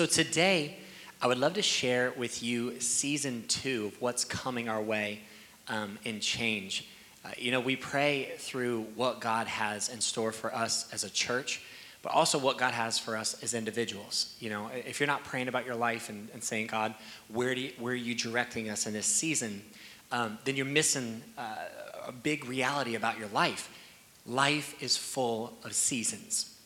So today, I would love to share with you season two of what's coming our way um, in change. Uh, you know, we pray through what God has in store for us as a church, but also what God has for us as individuals. You know, if you're not praying about your life and, and saying, God, where, do you, where are you directing us in this season? Um, then you're missing uh, a big reality about your life. Life is full of seasons.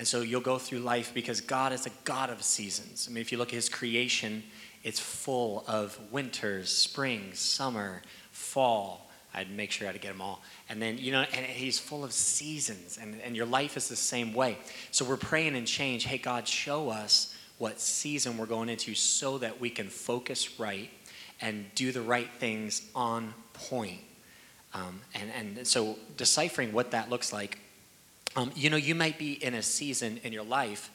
And so you'll go through life because God is a God of seasons. I mean, if you look at his creation, it's full of winters, spring, summer, fall. I'd make sure I had to get them all. And then, you know, and he's full of seasons, and, and your life is the same way. So we're praying and change. Hey, God, show us what season we're going into so that we can focus right and do the right things on point. Um, and, and so deciphering what that looks like um, you know, you might be in a season in your life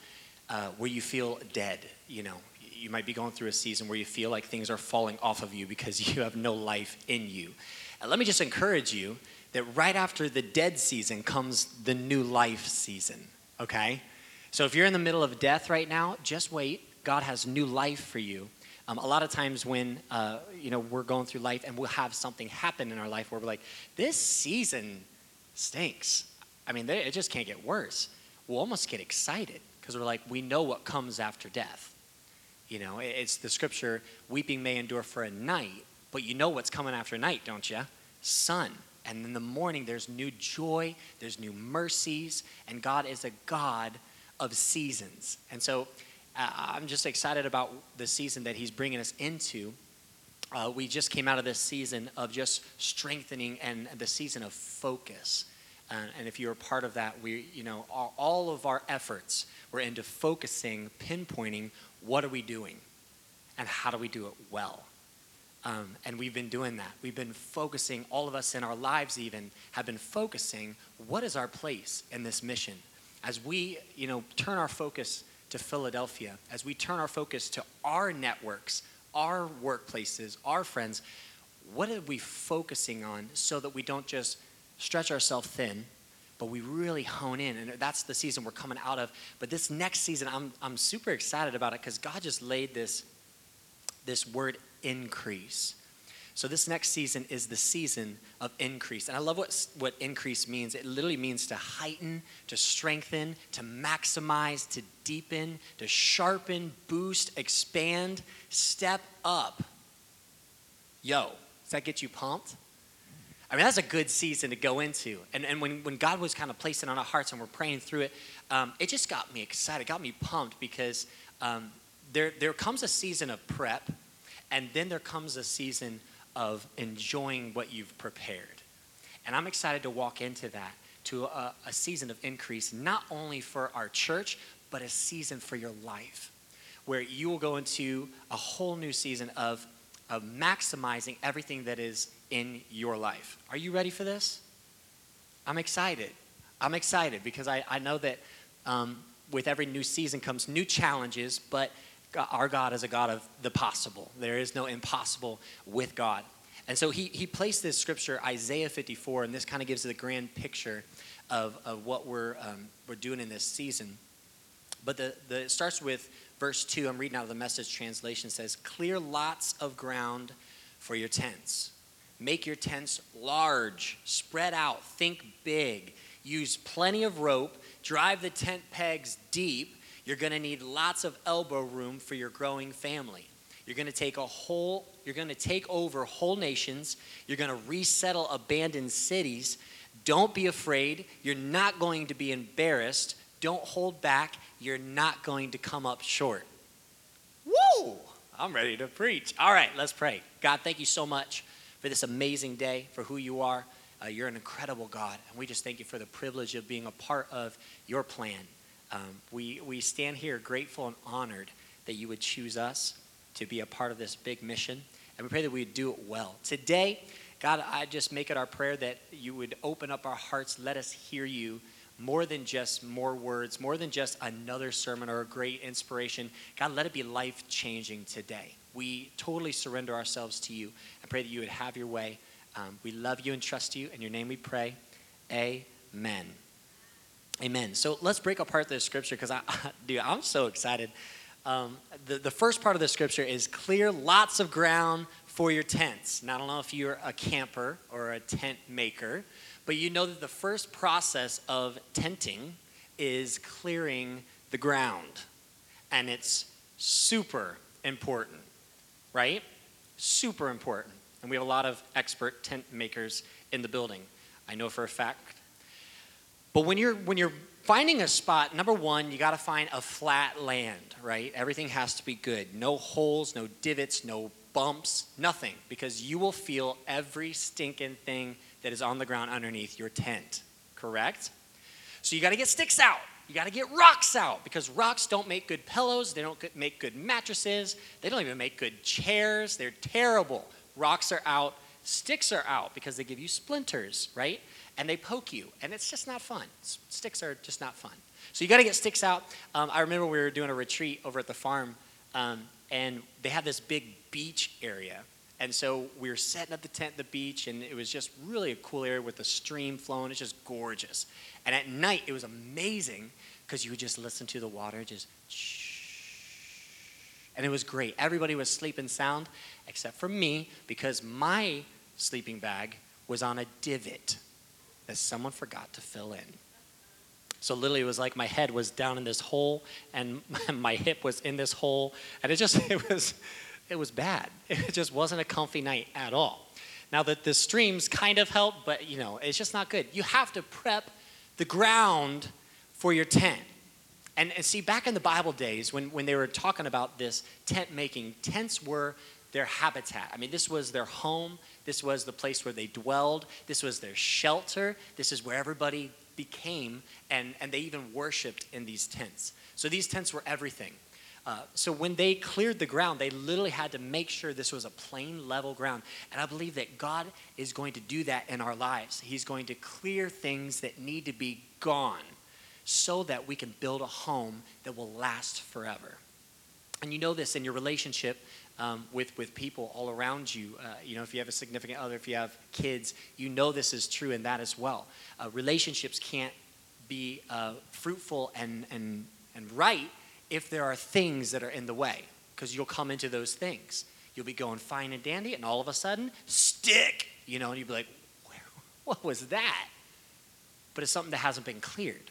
uh, where you feel dead. You know, you might be going through a season where you feel like things are falling off of you because you have no life in you. And let me just encourage you that right after the dead season comes the new life season, okay? So if you're in the middle of death right now, just wait. God has new life for you. Um, a lot of times when uh, you know we're going through life and we'll have something happen in our life where we're like, this season stinks. I mean, they, it just can't get worse. We'll almost get excited because we're like, we know what comes after death. You know, it's the scripture, weeping may endure for a night, but you know what's coming after night, don't you? Sun. And in the morning, there's new joy, there's new mercies, and God is a God of seasons. And so uh, I'm just excited about the season that He's bringing us into. Uh, we just came out of this season of just strengthening and the season of focus. And, and if you're part of that, we, you know, all, all of our efforts were into focusing, pinpointing what are we doing and how do we do it well. Um, and we've been doing that. We've been focusing, all of us in our lives even have been focusing what is our place in this mission. As we, you know, turn our focus to Philadelphia, as we turn our focus to our networks, our workplaces, our friends, what are we focusing on so that we don't just stretch ourselves thin, but we really hone in. And that's the season we're coming out of. But this next season, I'm, I'm super excited about it because God just laid this, this word increase. So this next season is the season of increase. And I love what, what increase means. It literally means to heighten, to strengthen, to maximize, to deepen, to sharpen, boost, expand, step up. Yo, does that get you pumped? I mean, that's a good season to go into. And, and when, when God was kind of placing on our hearts and we're praying through it, um, it just got me excited, got me pumped because um, there, there comes a season of prep, and then there comes a season of enjoying what you've prepared. And I'm excited to walk into that, to a, a season of increase, not only for our church, but a season for your life, where you will go into a whole new season of, of maximizing everything that is in your life. Are you ready for this? I'm excited. I'm excited because I, I know that um, with every new season comes new challenges, but our God is a God of the possible. There is no impossible with God. And so he, he placed this scripture, Isaiah 54, and this kind of gives the grand picture of, of what we're, um, we're doing in this season. But the, the, it starts with verse 2. I'm reading out of the message translation. says, Clear lots of ground for your tents Make your tents large, spread out, think big. Use plenty of rope, drive the tent pegs deep. You're going to need lots of elbow room for your growing family. You're going to take a whole you're going to take over whole nations. You're going to resettle abandoned cities. Don't be afraid. You're not going to be embarrassed. Don't hold back. You're not going to come up short. Woo! I'm ready to preach. All right, let's pray. God, thank you so much for this amazing day, for who you are. Uh, you're an incredible God, and we just thank you for the privilege of being a part of your plan. Um, we, we stand here grateful and honored that you would choose us to be a part of this big mission, and we pray that we would do it well. Today, God, I just make it our prayer that you would open up our hearts, let us hear you more than just more words, more than just another sermon or a great inspiration. God, let it be life changing today we totally surrender ourselves to you. I pray that you would have your way. Um, we love you and trust you. In your name we pray. Amen. Amen. So let's break apart this scripture because I, dude, I'm so excited Um, the, the first part of the scripture is clear lots of ground for your tents. Now, I don't know if you're a camper or a tent maker, but you know that the first process of tenting is clearing the ground. And it's super important, right? Super important. And we have a lot of expert tent makers in the building. I know for a fact. But when you're when you're finding a spot, number one, you got to find a flat land, right? Everything has to be good. No holes, no divots, no bumps, nothing, because you will feel every stinking thing that is on the ground underneath your tent, correct? So you got to get sticks out. You got to get rocks out because rocks don't make good pillows. They don't make good mattresses. They don't even make good chairs. They're terrible. Rocks are out. Sticks are out because they give you splinters, right? And they poke you, and it's just not fun. Sticks are just not fun. So you got to get sticks out. Um, I remember we were doing a retreat over at the farm, um, and they had this big beach area. And so we were setting up the tent at the beach, and it was just really a cool area with the stream flowing. It's just gorgeous. And at night, it was amazing because you would just listen to the water just shh. And it was great. Everybody was sleeping sound except for me because my sleeping bag was on a divot that someone forgot to fill in. So literally, it was like my head was down in this hole and my hip was in this hole, and it just it was it was bad. It just wasn't a comfy night at all. Now that the streams kind of help, but you know it's just not good. You have to prep the ground for your tent. And, and see, back in the Bible days, when, when they were talking about this tent making, tents were their habitat. I mean, this was their home. This was the place where they dwelled. This was their shelter. This is where everybody became, and, and they even worshiped in these tents. So these tents were everything. Uh, so when they cleared the ground, they literally had to make sure this was a plain, level ground. And I believe that God is going to do that in our lives. He's going to clear things that need to be gone so that we can build a home that will last forever. And you know this in your relationship um, with, with people all around you. Uh, you know, if you have a significant other, if you have kids, you know this is true in that as well. Uh, relationships can't be uh, fruitful and, and, and right if there are things that are in the way, because you'll come into those things. You'll be going fine and dandy, and all of a sudden, stick, you know, and you'll be like, what was that? But it's something that hasn't been cleared.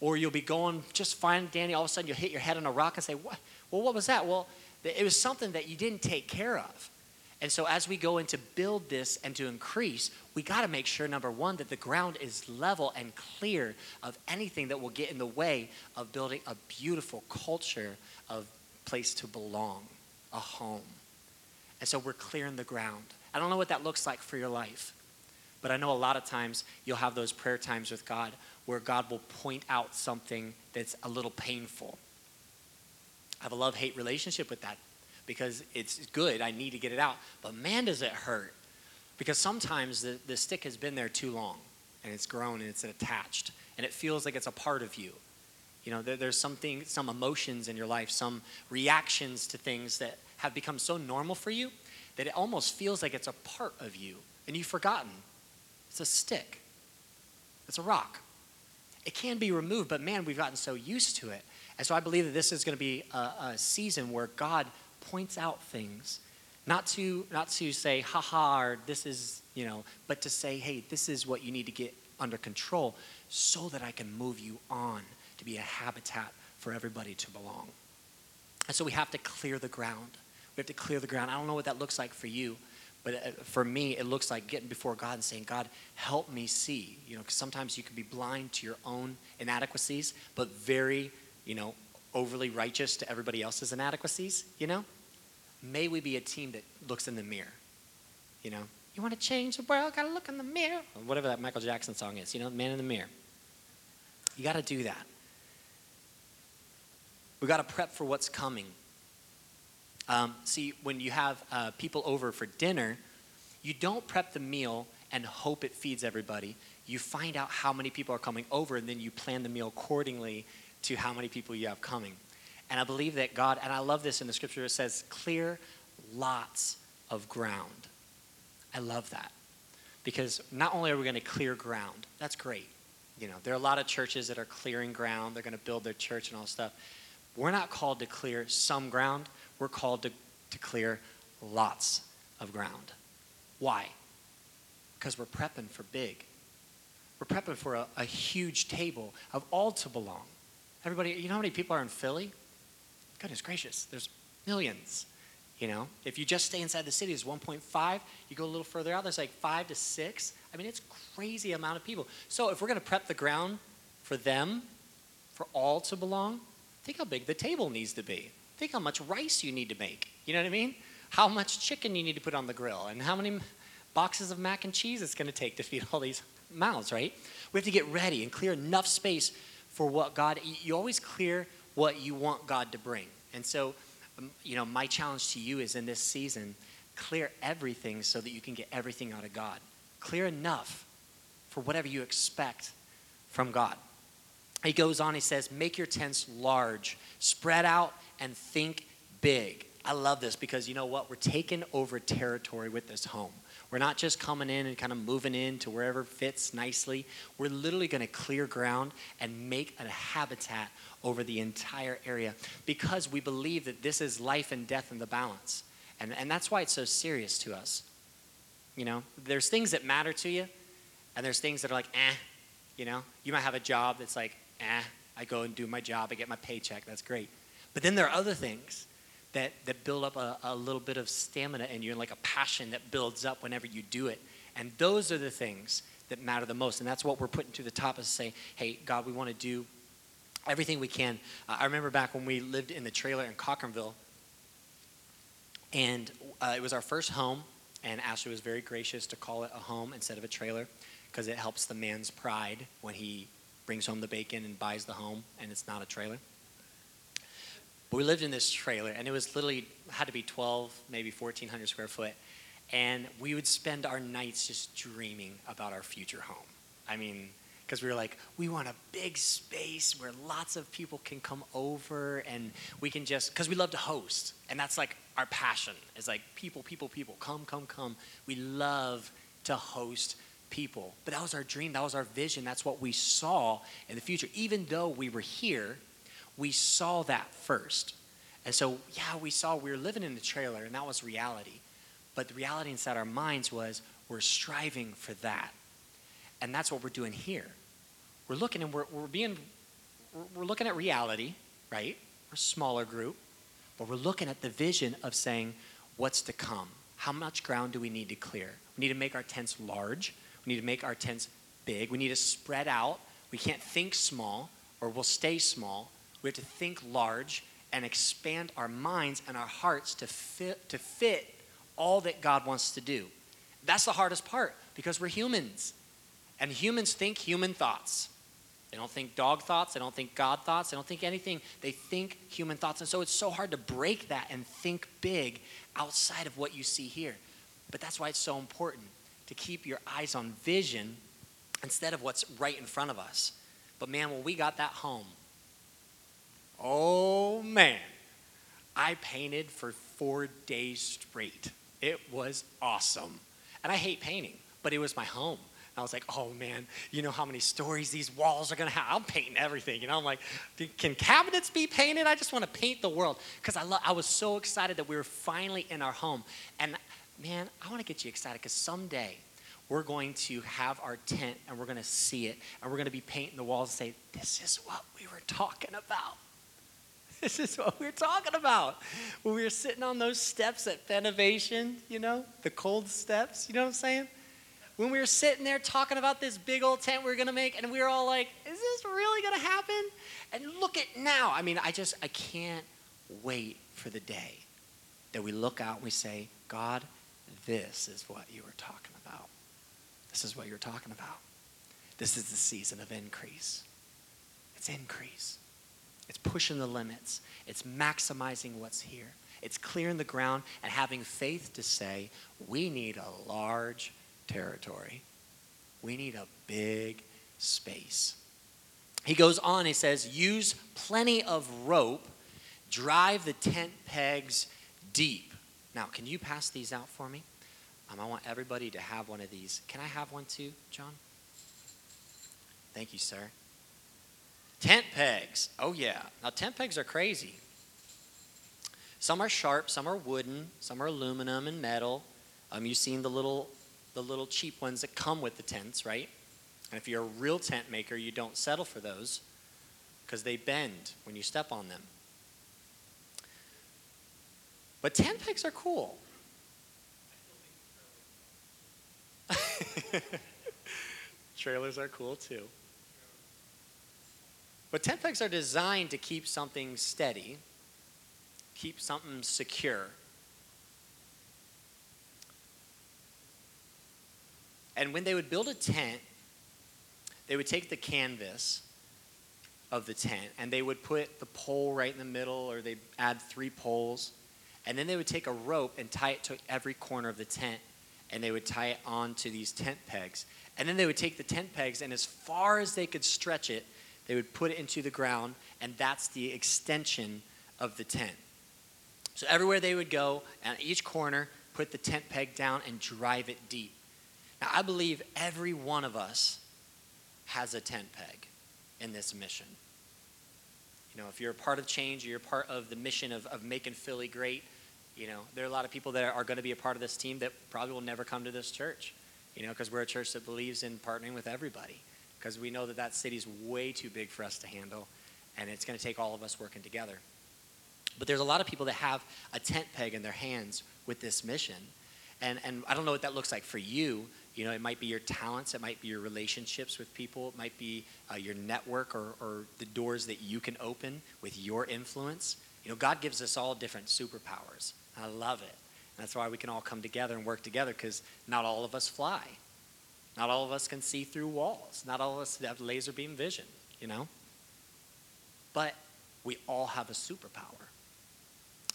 Or you'll be going just fine and dandy, all of a sudden you'll hit your head on a rock and say, what? well, what was that? Well, it was something that you didn't take care of. And so, as we go in to build this and to increase, we got to make sure, number one, that the ground is level and clear of anything that will get in the way of building a beautiful culture of place to belong, a home. And so, we're clearing the ground. I don't know what that looks like for your life, but I know a lot of times you'll have those prayer times with God where God will point out something that's a little painful I have a love hate relationship with that because it's good. I need to get it out. But man, does it hurt. Because sometimes the, the stick has been there too long and it's grown and it's attached and it feels like it's a part of you. You know, there, there's something, some emotions in your life, some reactions to things that have become so normal for you that it almost feels like it's a part of you and you've forgotten. It's a stick, it's a rock. It can be removed, but man, we've gotten so used to it and so I believe that this is going to be a, a season where God points out things, not to not to say, "Ha ha," or "This is," you know, but to say, "Hey, this is what you need to get under control, so that I can move you on to be a habitat for everybody to belong." And so we have to clear the ground. We have to clear the ground. I don't know what that looks like for you, but uh, for me, it looks like getting before God and saying, God, help me see. You know, because sometimes you can be blind to your own inadequacies, but very you know, overly righteous to everybody else's inadequacies, you know? May we be a team that looks in the mirror, you know? You want to change the world, gotta look in the mirror. Or whatever that Michael Jackson song is, you know, man in the mirror. You gotta do that. We gotta prep for what's coming. Um, see, when you have uh, people over for dinner, you don't prep the meal and hope it feeds everybody. You find out how many people are coming over, and then you plan the meal accordingly to how many people you have coming. And I believe that God, and I love this in the scripture, it says, clear lots of ground. I love that. Because not only are we going to clear ground, that's great. You know, there are a lot of churches that are clearing ground, they're going to build their church and all stuff. we're not called to clear some ground, we're called to, to clear lots of ground. Why? Because we're prepping for big. We're prepping for a, a huge table of all to belong. Everybody, you know how many people are in Philly? Goodness gracious, there's millions. You know, if you just stay inside the city, it's 1.5. You go a little further out, there's like five to six. I mean, it's crazy amount of people. So if we're going to prep the ground for them, for all to belong, think how big the table needs to be. Think how much rice you need to make. You know what I mean? How much chicken you need to put on the grill, and how many boxes of mac and cheese it's going to take to feed all these mouths, right? We have to get ready and clear enough space for what God, you always clear what you want God to bring. And so, um, you know, my challenge to you is in this season, clear everything so that you can get everything out of God. Clear enough for whatever you expect from God. He goes on, he says, make your tents large, spread out, and think big. I love this because you know what? We're taking over territory with this home. We're not just coming in and kind of moving in to wherever fits nicely. We're literally going to clear ground and make a habitat over the entire area because we believe that this is life and death in the balance. And, and that's why it's so serious to us. You know, there's things that matter to you, and there's things that are like, eh. You know, you might have a job that's like, eh, I go and do my job, I get my paycheck, that's great. But then there are other things that, that build up a, a little bit of stamina in you and like a passion that builds up whenever you do it. And those are the things that matter the most. And that's what we're putting to the top is say, hey, God, we want to do everything we can. Uh, I remember back when we lived in the trailer in Cochranville, and uh, it was our first home, and Ashley was very gracious to call it a home instead of a trailer because it helps the man's pride when he brings home the bacon and buys the home and it's not a trailer. But we lived in this trailer, and it was literally had to be 12, maybe 1,400 square foot. And we would spend our nights just dreaming about our future home. I mean, because we were like, we want a big space where lots of people can come over and we can just, because we love to host. And that's like our passion is like people, people, people, come, come, come. We love to host people. But that was our dream, that was our vision, that's what we saw in the future. Even though we were here, we saw that first. And so, yeah, we saw we were living in the trailer, and that was reality. But the reality inside our minds was we're striving for that. And that's what we're doing here. We're looking and we're, we're being, we're looking at reality, right? We're a smaller group, but we're looking at the vision of saying, what's to come? How much ground do we need to clear? We need to make our tents large. We need to make our tents big. We need to spread out. We can't think small or we'll stay small. We have to think large and expand our minds and our hearts to fit, to fit all that God wants to do. That's the hardest part because we're humans. And humans think human thoughts. They don't think dog thoughts. They don't think God thoughts. They don't think anything. They think human thoughts. And so it's so hard to break that and think big outside of what you see here. But that's why it's so important to keep your eyes on vision instead of what's right in front of us. But man, when we got that home, Oh man, I painted for four days straight. It was awesome. And I hate painting, but it was my home. I was like, oh man, you know how many stories these walls are gonna have? I'm painting everything. You know, I'm like, can cabinets be painted? I just wanna paint the world. Because I, lo- I was so excited that we were finally in our home. And man, I wanna get you excited because someday we're going to have our tent and we're gonna see it and we're gonna be painting the walls and say, this is what we were talking about. This is what we are talking about. When we were sitting on those steps at Fenovation, you know, the cold steps, you know what I'm saying? When we were sitting there talking about this big old tent we were going to make, and we were all like, is this really going to happen? And look at now. I mean, I just, I can't wait for the day that we look out and we say, God, this is what you were talking about. This is what you're talking about. This is the season of increase. It's increase. It's pushing the limits. It's maximizing what's here. It's clearing the ground and having faith to say, we need a large territory. We need a big space. He goes on, he says, use plenty of rope, drive the tent pegs deep. Now, can you pass these out for me? Um, I want everybody to have one of these. Can I have one too, John? Thank you, sir. Tent pegs. Oh, yeah. Now, tent pegs are crazy. Some are sharp, some are wooden, some are aluminum and metal. Um, you've seen the little, the little cheap ones that come with the tents, right? And if you're a real tent maker, you don't settle for those because they bend when you step on them. But tent pegs are cool. Trailers are cool too. But tent pegs are designed to keep something steady, keep something secure. And when they would build a tent, they would take the canvas of the tent and they would put the pole right in the middle, or they'd add three poles. And then they would take a rope and tie it to every corner of the tent and they would tie it onto these tent pegs. And then they would take the tent pegs, and as far as they could stretch it, they would put it into the ground, and that's the extension of the tent. So everywhere they would go, at each corner, put the tent peg down and drive it deep. Now, I believe every one of us has a tent peg in this mission. You know, if you're a part of change, or you're part of the mission of, of making Philly great, you know, there are a lot of people that are going to be a part of this team that probably will never come to this church, you know, because we're a church that believes in partnering with everybody, because we know that that city's way too big for us to handle, and it's going to take all of us working together. But there's a lot of people that have a tent peg in their hands with this mission. And, and I don't know what that looks like for you. You know, it might be your talents, it might be your relationships with people, it might be uh, your network or, or the doors that you can open with your influence. You know, God gives us all different superpowers. I love it. That's why we can all come together and work together because not all of us fly. Not all of us can see through walls. Not all of us have laser beam vision, you know? But we all have a superpower.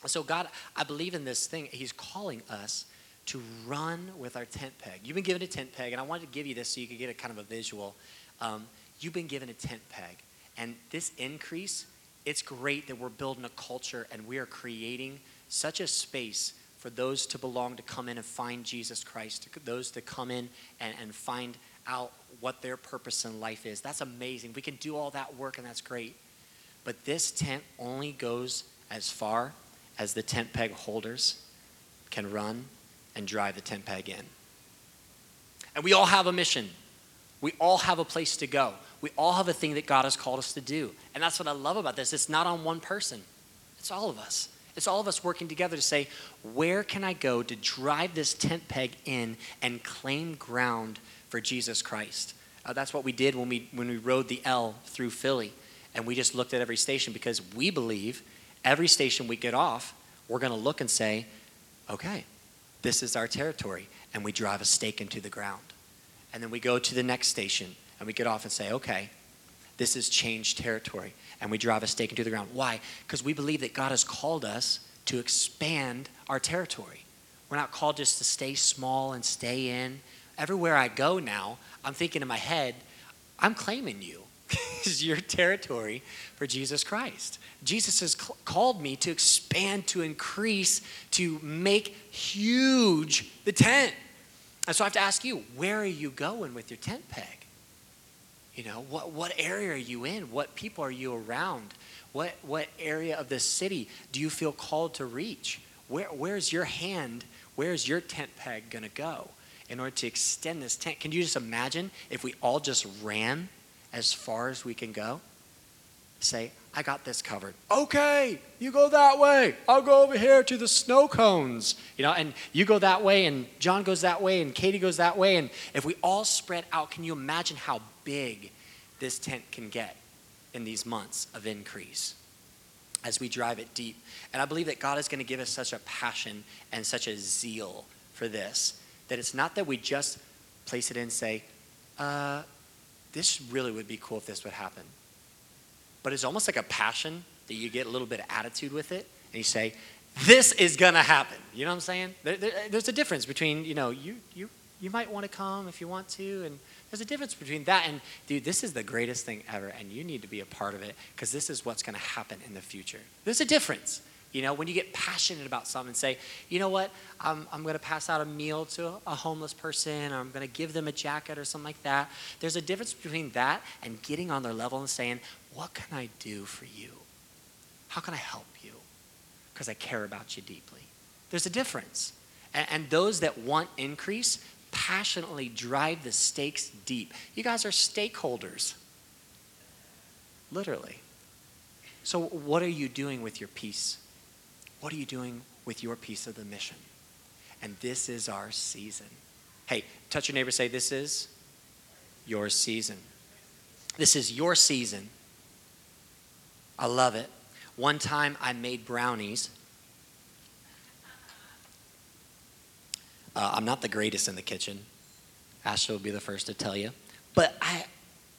So, God, I believe in this thing. He's calling us to run with our tent peg. You've been given a tent peg, and I wanted to give you this so you could get a kind of a visual. Um, you've been given a tent peg, and this increase, it's great that we're building a culture and we are creating such a space for those to belong to come in and find Jesus Christ, those to come in and, and find out what their purpose in life is. That's amazing. We can do all that work, and that's great. But this tent only goes as far as the tent peg holders can run and drive the tent peg in. And we all have a mission. We all have a place to go. We all have a thing that God has called us to do. And that's what I love about this. It's not on one person, it's all of us. It's all of us working together to say, where can I go to drive this tent peg in and claim ground for Jesus Christ? Uh, that's what we did when we, when we rode the L through Philly. And we just looked at every station because we believe every station we get off, we're going to look and say, okay, this is our territory. And we drive a stake into the ground. And then we go to the next station and we get off and say, okay, this is changed territory. And we drive a stake into the ground. Why? Because we believe that God has called us to expand our territory. We're not called just to stay small and stay in. Everywhere I go now, I'm thinking in my head, I'm claiming you. is your territory for Jesus Christ. Jesus has called me to expand, to increase, to make huge the tent. And so I have to ask you, where are you going with your tent peg? You know, what, what area are you in? What people are you around? What, what area of the city do you feel called to reach? Where, where's your hand, where's your tent peg going to go in order to extend this tent? Can you just imagine if we all just ran as far as we can go? Say, I got this covered. Okay, you go that way. I'll go over here to the snow cones. You know, and you go that way, and John goes that way, and Katie goes that way. And if we all spread out, can you imagine how big this tent can get in these months of increase as we drive it deep. And I believe that God is going to give us such a passion and such a zeal for this that it's not that we just place it in and say, uh, this really would be cool if this would happen. But it's almost like a passion that you get a little bit of attitude with it, and you say, this is to happen. You know what I'm saying? There, there, there's a difference between, you know, you, you, you might want to come if you want to, and there's a difference between that and, dude, this is the greatest thing ever, and you need to be a part of it because this is what's to happen in the future. There's a difference. You know, when you get passionate about something, and say, you know what, I'm, I'm going to pass out a meal to a homeless person, or I'm going to give them a jacket or something like that. There's a difference between that and getting on their level and saying, what can I do for you? How can I help you? Because I care about you deeply. There's a difference. And, and those that want increase passionately drive the stakes deep. You guys are stakeholders, literally. So, what are you doing with your piece? What are you doing with your piece of the mission? And this is our season. Hey, touch your neighbor, say, This is your season. This is your season. I love it. One time I made brownies. Uh, I'm not the greatest in the kitchen. Ashley will be the first to tell you. But I,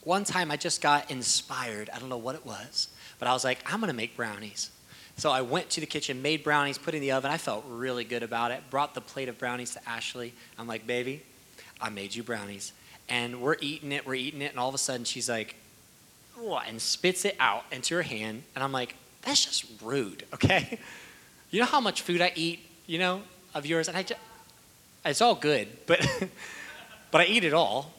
one time I just got inspired. I don't know what it was, but I was like, I'm going to make brownies. So I went to the kitchen, made brownies, put in the oven. I felt really good about it. Brought the plate of brownies to Ashley. I'm like, baby, I made you brownies. And we're eating it, we're eating it, and all of a sudden she's like, and spits it out into her hand. And I'm like, that's just rude, okay? You know how much food I eat, you know, of yours? And I just, it's all good, but, but I eat it all.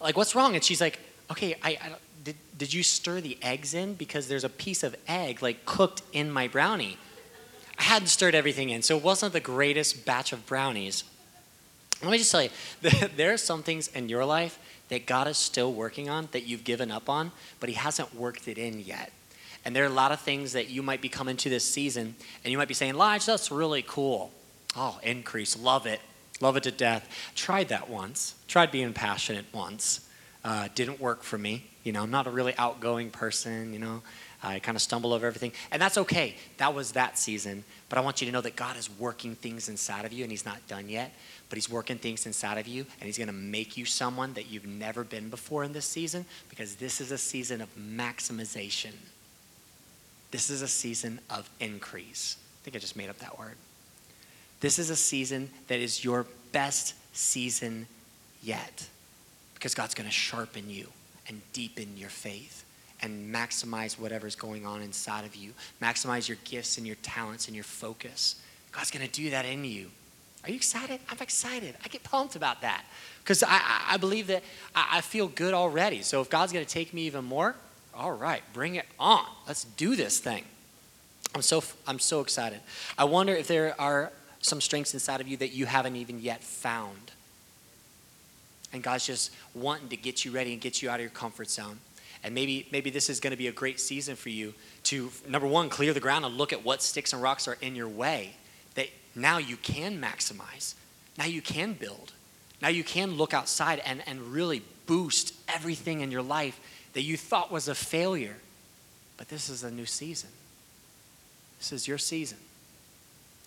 Like, what's wrong? And she's like, okay, I, I did, did you stir the eggs in? Because there's a piece of egg, like, cooked in my brownie. I hadn't stirred everything in, so it wasn't the greatest batch of brownies. Let me just tell you, there are some things in your life that God is still working on that you've given up on, but He hasn't worked it in yet. And there are a lot of things that you might be coming to this season, and you might be saying, Lige, that's really cool. Oh, increase, love it, love it to death. Tried that once, tried being passionate once. Uh, didn't work for me. You know, I'm not a really outgoing person, you know. I kind of stumble over everything. And that's okay. That was that season. But I want you to know that God is working things inside of you, and He's not done yet but He's working things inside of you, and He's going to make you someone that you've never been before in this season because this is a season of maximization. This is a season of increase. I think I just made up that word. This is a season that is your best season yet because God's going to sharpen you and deepen your faith and maximize whatever's going on inside of you. Maximize your gifts and your talents and your focus. God's going to do that in you. Are you excited? I'm excited. I get pumped about that because I, I, believe that I, I feel good already. So if God's going to take me even more, all right, bring it on. Let's do this thing. I'm so, I'm so excited. I wonder if there are some strengths inside of you that you haven't even yet found. And God's just wanting to get you ready and get you out of your comfort zone. And maybe, maybe this is going to be a great season for you to, number one, clear the ground and look at what sticks and rocks are in your way now you can maximize. Now you can build. Now you can look outside and, and really boost everything in your life that you thought was a failure. But this is a new season. This is your season.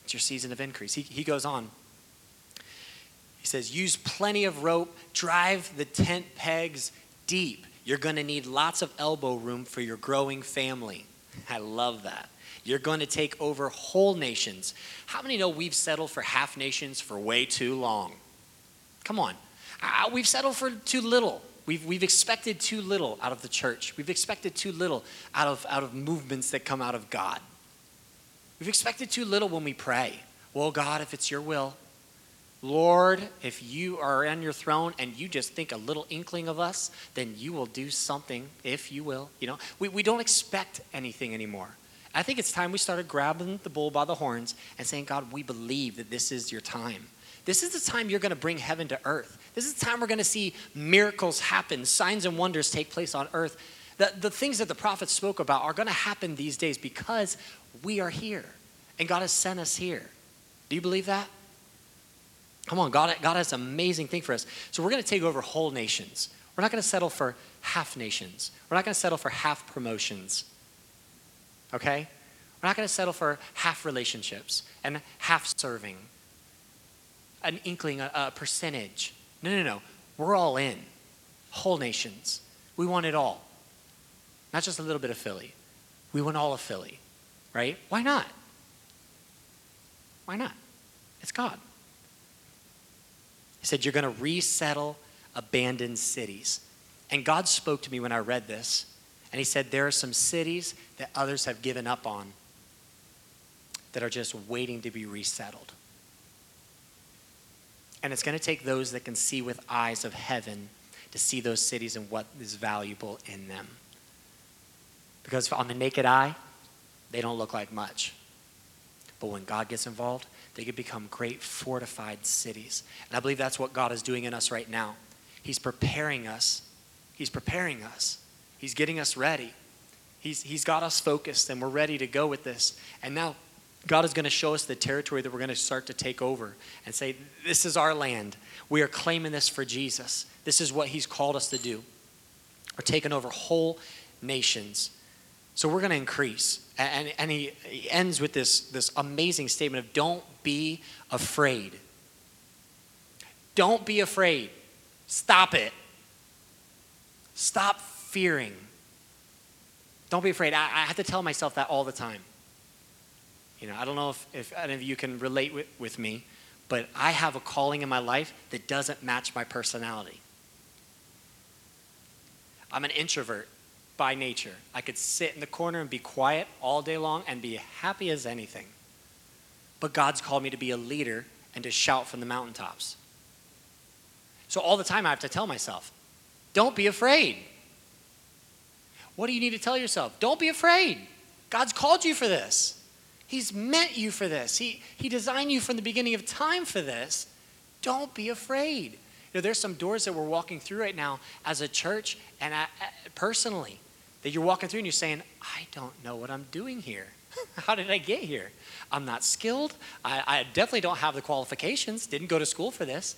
It's your season of increase. He, he goes on. He says, use plenty of rope, drive the tent pegs deep. You're going to need lots of elbow room for your growing family. I love that. You're going to take over whole nations. How many know we've settled for half nations for way too long? Come on. Uh, we've settled for too little. We've, we've expected too little out of the church. We've expected too little out of, out of movements that come out of God. We've expected too little when we pray. Well, God, if it's your will, Lord, if you are on your throne and you just think a little inkling of us, then you will do something, if you will. You know, we, we don't expect anything anymore. I think it's time we started grabbing the bull by the horns and saying, God, we believe that this is your time. This is the time you're going to bring heaven to earth. This is the time we're going to see miracles happen, signs and wonders take place on earth. The, the things that the prophets spoke about are going to happen these days because we are here and God has sent us here. Do you believe that? Come on, God, God has an amazing thing for us. So we're going to take over whole nations. We're not going to settle for half nations. We're not going to settle for half promotions okay? We're not going to settle for half relationships and half serving, an inkling, a, a percentage. No, no, no. We're all in, whole nations. We want it all, not just a little bit of Philly. We want all of Philly, right? Why not? Why not? It's God. He said, You're going to resettle abandoned cities. And God spoke to me when I read this. And he said, There are some cities that others have given up on. that are just waiting to be resettled. And it's going to take those that can see with eyes of heaven to see those cities and what is valuable in them. Because on the naked eye, they don't look like much. But when God gets involved, they can become great fortified cities. And I believe that's what God is doing in us right now. He's preparing us. He's preparing us. He's getting us ready. He's, he's got us focused and we're ready to go with this. And now God is going to show us the territory that we're going to start to take over and say, This is our land. We are claiming this for Jesus. This is what He's called us to do. We're taking over whole nations. So we're going to increase. And, and he, he ends with this, this amazing statement of don't be afraid. Don't be afraid. Stop it. Stop fearing. Don't be afraid. I, I have to tell myself that all the time. You know, I don't know if, if any of you can relate with, with me, but I have a calling in my life that doesn't match my personality. I'm an introvert by nature. I could sit in the corner and be quiet all day long and be happy as anything. But God's called me to be a leader and to shout from the mountaintops. So all the time I have to tell myself, don't be afraid. What do you need to tell yourself? Don't be afraid. God's called you for this. He's meant you for this. He, he designed you from the beginning of time for this. Don't be afraid. You know, there's some doors that we're walking through right now as a church and I, personally that you're walking through and you're saying, I don't know what I'm doing here. How did I get here? I'm not skilled. I, I, definitely don't have the qualifications, didn't go to school for this.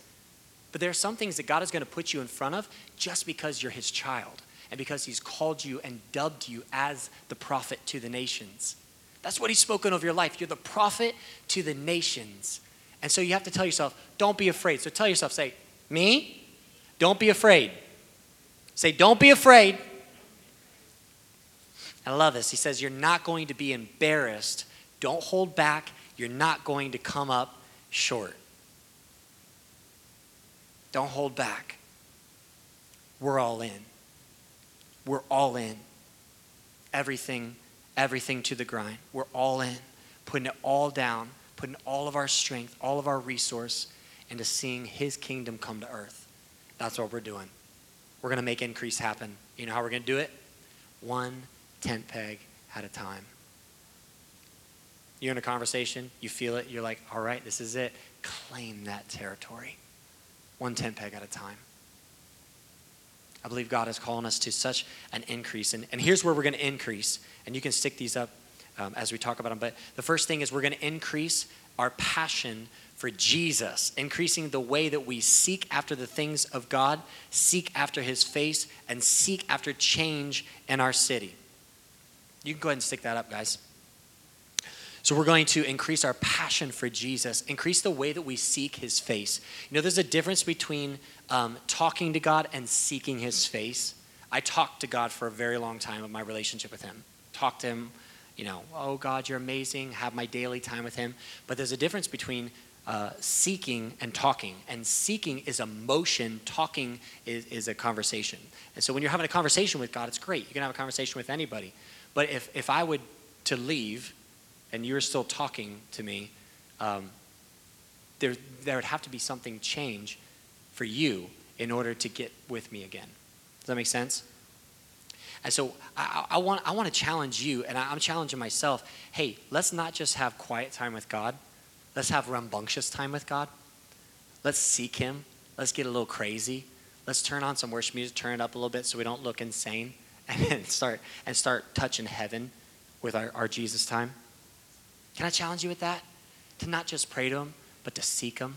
But there are some things that God is going to put you in front of just because you're His child and because He's called you and dubbed you as the prophet to the nations. That's what He's spoken over your life. You're the prophet to the nations. And so you have to tell yourself, don't be afraid. So tell yourself, say, me, don't be afraid. Say, don't be afraid. I love this. He says, You're not going to be embarrassed. Don't hold back. You're not going to come up short. Don't hold back. We're all in. We're all in. Everything, everything to the grind. We're all in. Putting it all down, putting all of our strength, all of our resource into seeing His kingdom come to earth. That's what we're doing. We're going to make increase happen. You know how we're going to do it? One tent peg at a time. You're in a conversation, you feel it, you're like, all right, this is it. Claim that territory. One tent peg at a time. I believe God is calling us to such an increase. And, and here's where we're going to increase. And you can stick these up um, as we talk about them. But the first thing is we're going to increase our passion for Jesus, increasing the way that we seek after the things of God, seek after his face, and seek after change in our city. You can go ahead and stick that up, guys. So we're going to increase our passion for Jesus, increase the way that we seek his face. You know, there's a difference between um, talking to God and seeking his face. I talked to God for a very long time of my relationship with him. Talked to him, you know, oh God, you're amazing, have my daily time with him. But there's a difference between uh, seeking and talking. And seeking is a motion, talking is, is a conversation. And so when you're having a conversation with God, it's great. You can have a conversation with anybody. But if, if I would to leave and you're still talking to me, um, there, there would have to be something change for you in order to get with me again. Does that make sense? And so I, I, want, I want to challenge you, and I'm challenging myself hey, let's not just have quiet time with God, let's have rambunctious time with God. Let's seek Him. Let's get a little crazy. Let's turn on some worship music, turn it up a little bit so we don't look insane and start and start touching heaven with our, our Jesus time? Can I challenge you with that? To not just pray to him, but to seek him.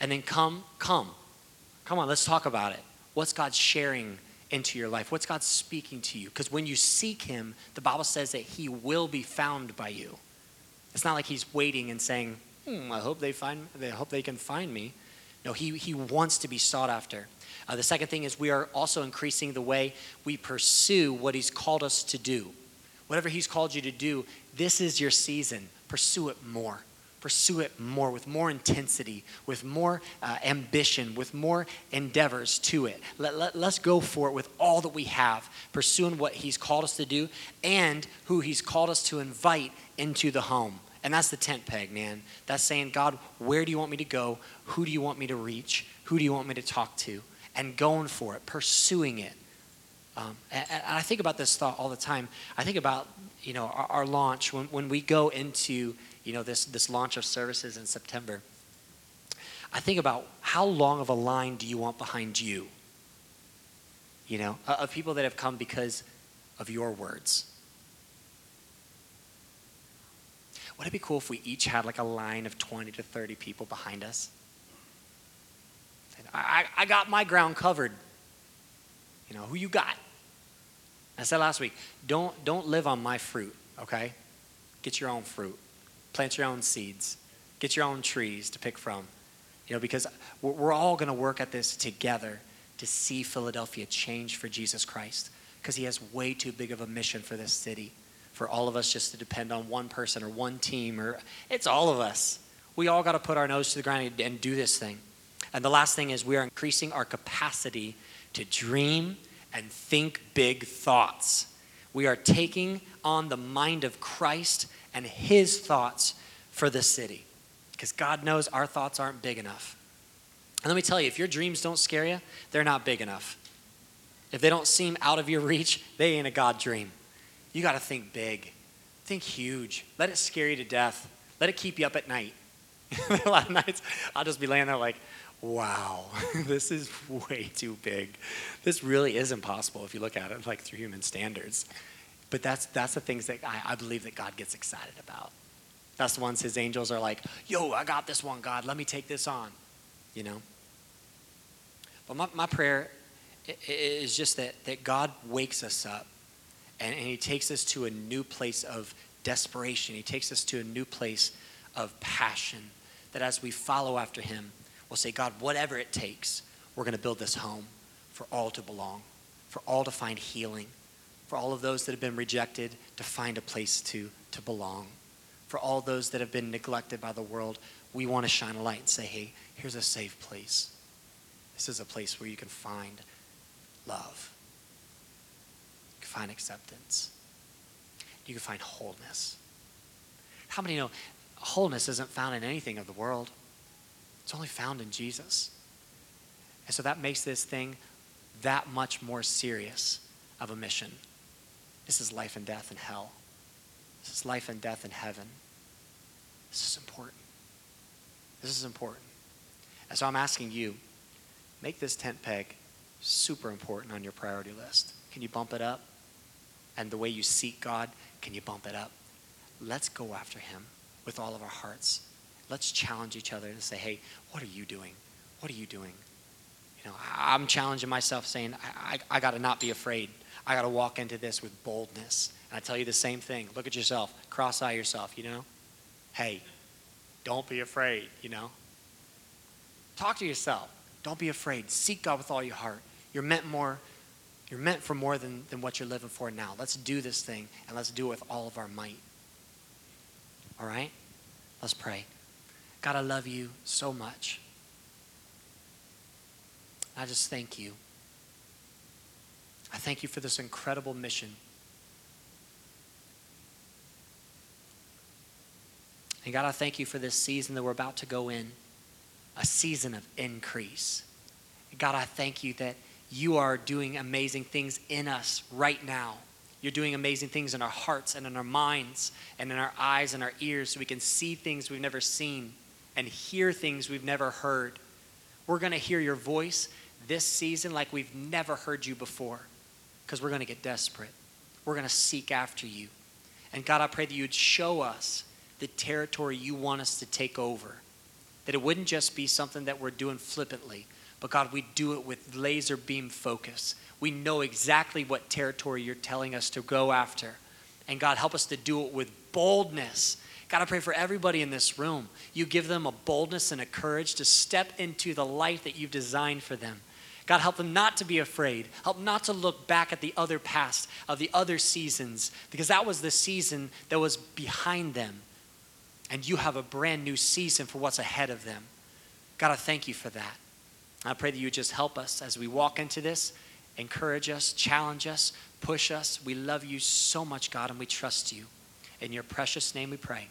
And then come, come. Come on, let's talk about it. What's God sharing into your life? What's God speaking to you? Because when you seek him, the Bible says that he will be found by you. It's not like he's waiting and saying, hmm, I hope they find I hope they can find me. No, he, he wants to be sought after. Uh, the second thing is we are also increasing the way we pursue what He's called us to do. Whatever He's called you to do, this is your season. Pursue it more. Pursue it more with more intensity, with more uh, ambition, with more endeavors to it. Let, let, let's go for it with all that we have, pursuing what He's called us to do and who He's called us to invite into the home And that's the tent peg, man. That's saying, God, where do you want me to go? Who do you want me to reach? Who do you want me to talk to? And going for it, pursuing it. Um, and, and, I think about this thought all the time. I think about, you know, our, our launch, when, when we go into, you know, this, this launch of services in September, I think about how long of a line do you want behind you? You know, of people that have come because of your words. Would it be cool if we each had like a line of 20 to 30 people behind us? I, I got my ground covered. You know, who you got? I said last week, don't, don't live on my fruit, okay? Get your own fruit. Plant your own seeds. Get your own trees to pick from. You know, because we're, all going to work at this together to see Philadelphia change for Jesus Christ. Because he has way too big of a mission for this city. For all of us just to depend on one person or one team, or it's all of us. We all got to put our nose to the ground and do this thing. And the last thing is we are increasing our capacity to dream and think big thoughts. We are taking on the mind of Christ and his thoughts for the city. Because God knows our thoughts aren't big enough. And let me tell you, if your dreams don't scare you, they're not big enough. If they don't seem out of your reach, they ain't a God dream. You got to think big, think huge. Let it scare you to death. Let it keep you up at night. a lot of nights, I'll just be laying there like, wow, this is way too big. This really is impossible if you look at it like through human standards. But that's, that's the things that I, I believe that God gets excited about. That's the ones his angels are like, yo, I got this one, God, let me take this on, you know? But my, my prayer is just that, that God wakes us up and, and he takes us to a new place of desperation. He takes us to a new place of passion. That as we follow after him, We'll say, God, whatever it takes, we're going to build this home for all to belong, for all to find healing, for all of those that have been rejected to find a place to, to belong, for all those that have been neglected by the world. We want to shine a light and say, hey, here's a safe place. This is a place where you can find love, you can find acceptance, you can find wholeness. How many know wholeness isn't found in anything of the world? It's only found in Jesus. And so that makes this thing that much more serious of a mission. This is life and death in hell. This is life and death in heaven. This is important. This is important. And so I'm asking you, make this tent peg super important on your priority list. Can you bump it up? And the way you seek God, can you bump it up? Let's go after Him with all of our hearts let's challenge each other and say, hey, what are you doing? What are you doing? You know, I'm challenging myself saying, I, I, I got to not be afraid. I got to walk into this with boldness. And I tell you the same thing. Look at yourself, cross eye yourself, you know? Hey, don't be afraid, you know? Talk to yourself. Don't be afraid. Seek God with all your heart. You're meant more, you're meant for more than, than what you're living for now. Let's do this thing and let's do it with all of our might. All right? Let's pray. God, I love you so much. I just thank you. I thank you for this incredible mission. And God, I thank you for this season that we're about to go in, a season of increase. God, I thank you that you are doing amazing things in us right now. You're doing amazing things in our hearts and in our minds and in our eyes and our ears so we can see things we've never seen and hear things we've never heard. We're going to hear your voice this season like we've never heard you before because we're going to get desperate. We're going to seek after you. And God, I pray that you'd show us the territory you want us to take over. That it wouldn't just be something that we're doing flippantly, but God, we do it with laser beam focus. We know exactly what territory you're telling us to go after. And God, help us to do it with boldness God, I pray for everybody in this room. You give them a boldness and a courage to step into the life that you've designed for them. God, help them not to be afraid. Help not to look back at the other past of the other seasons, because that was the season that was behind them. And you have a brand new season for what's ahead of them. God, I thank you for that. I pray that you just help us as we walk into this, encourage us, challenge us, push us. We love you so much, God, and we trust you. In your precious name we pray.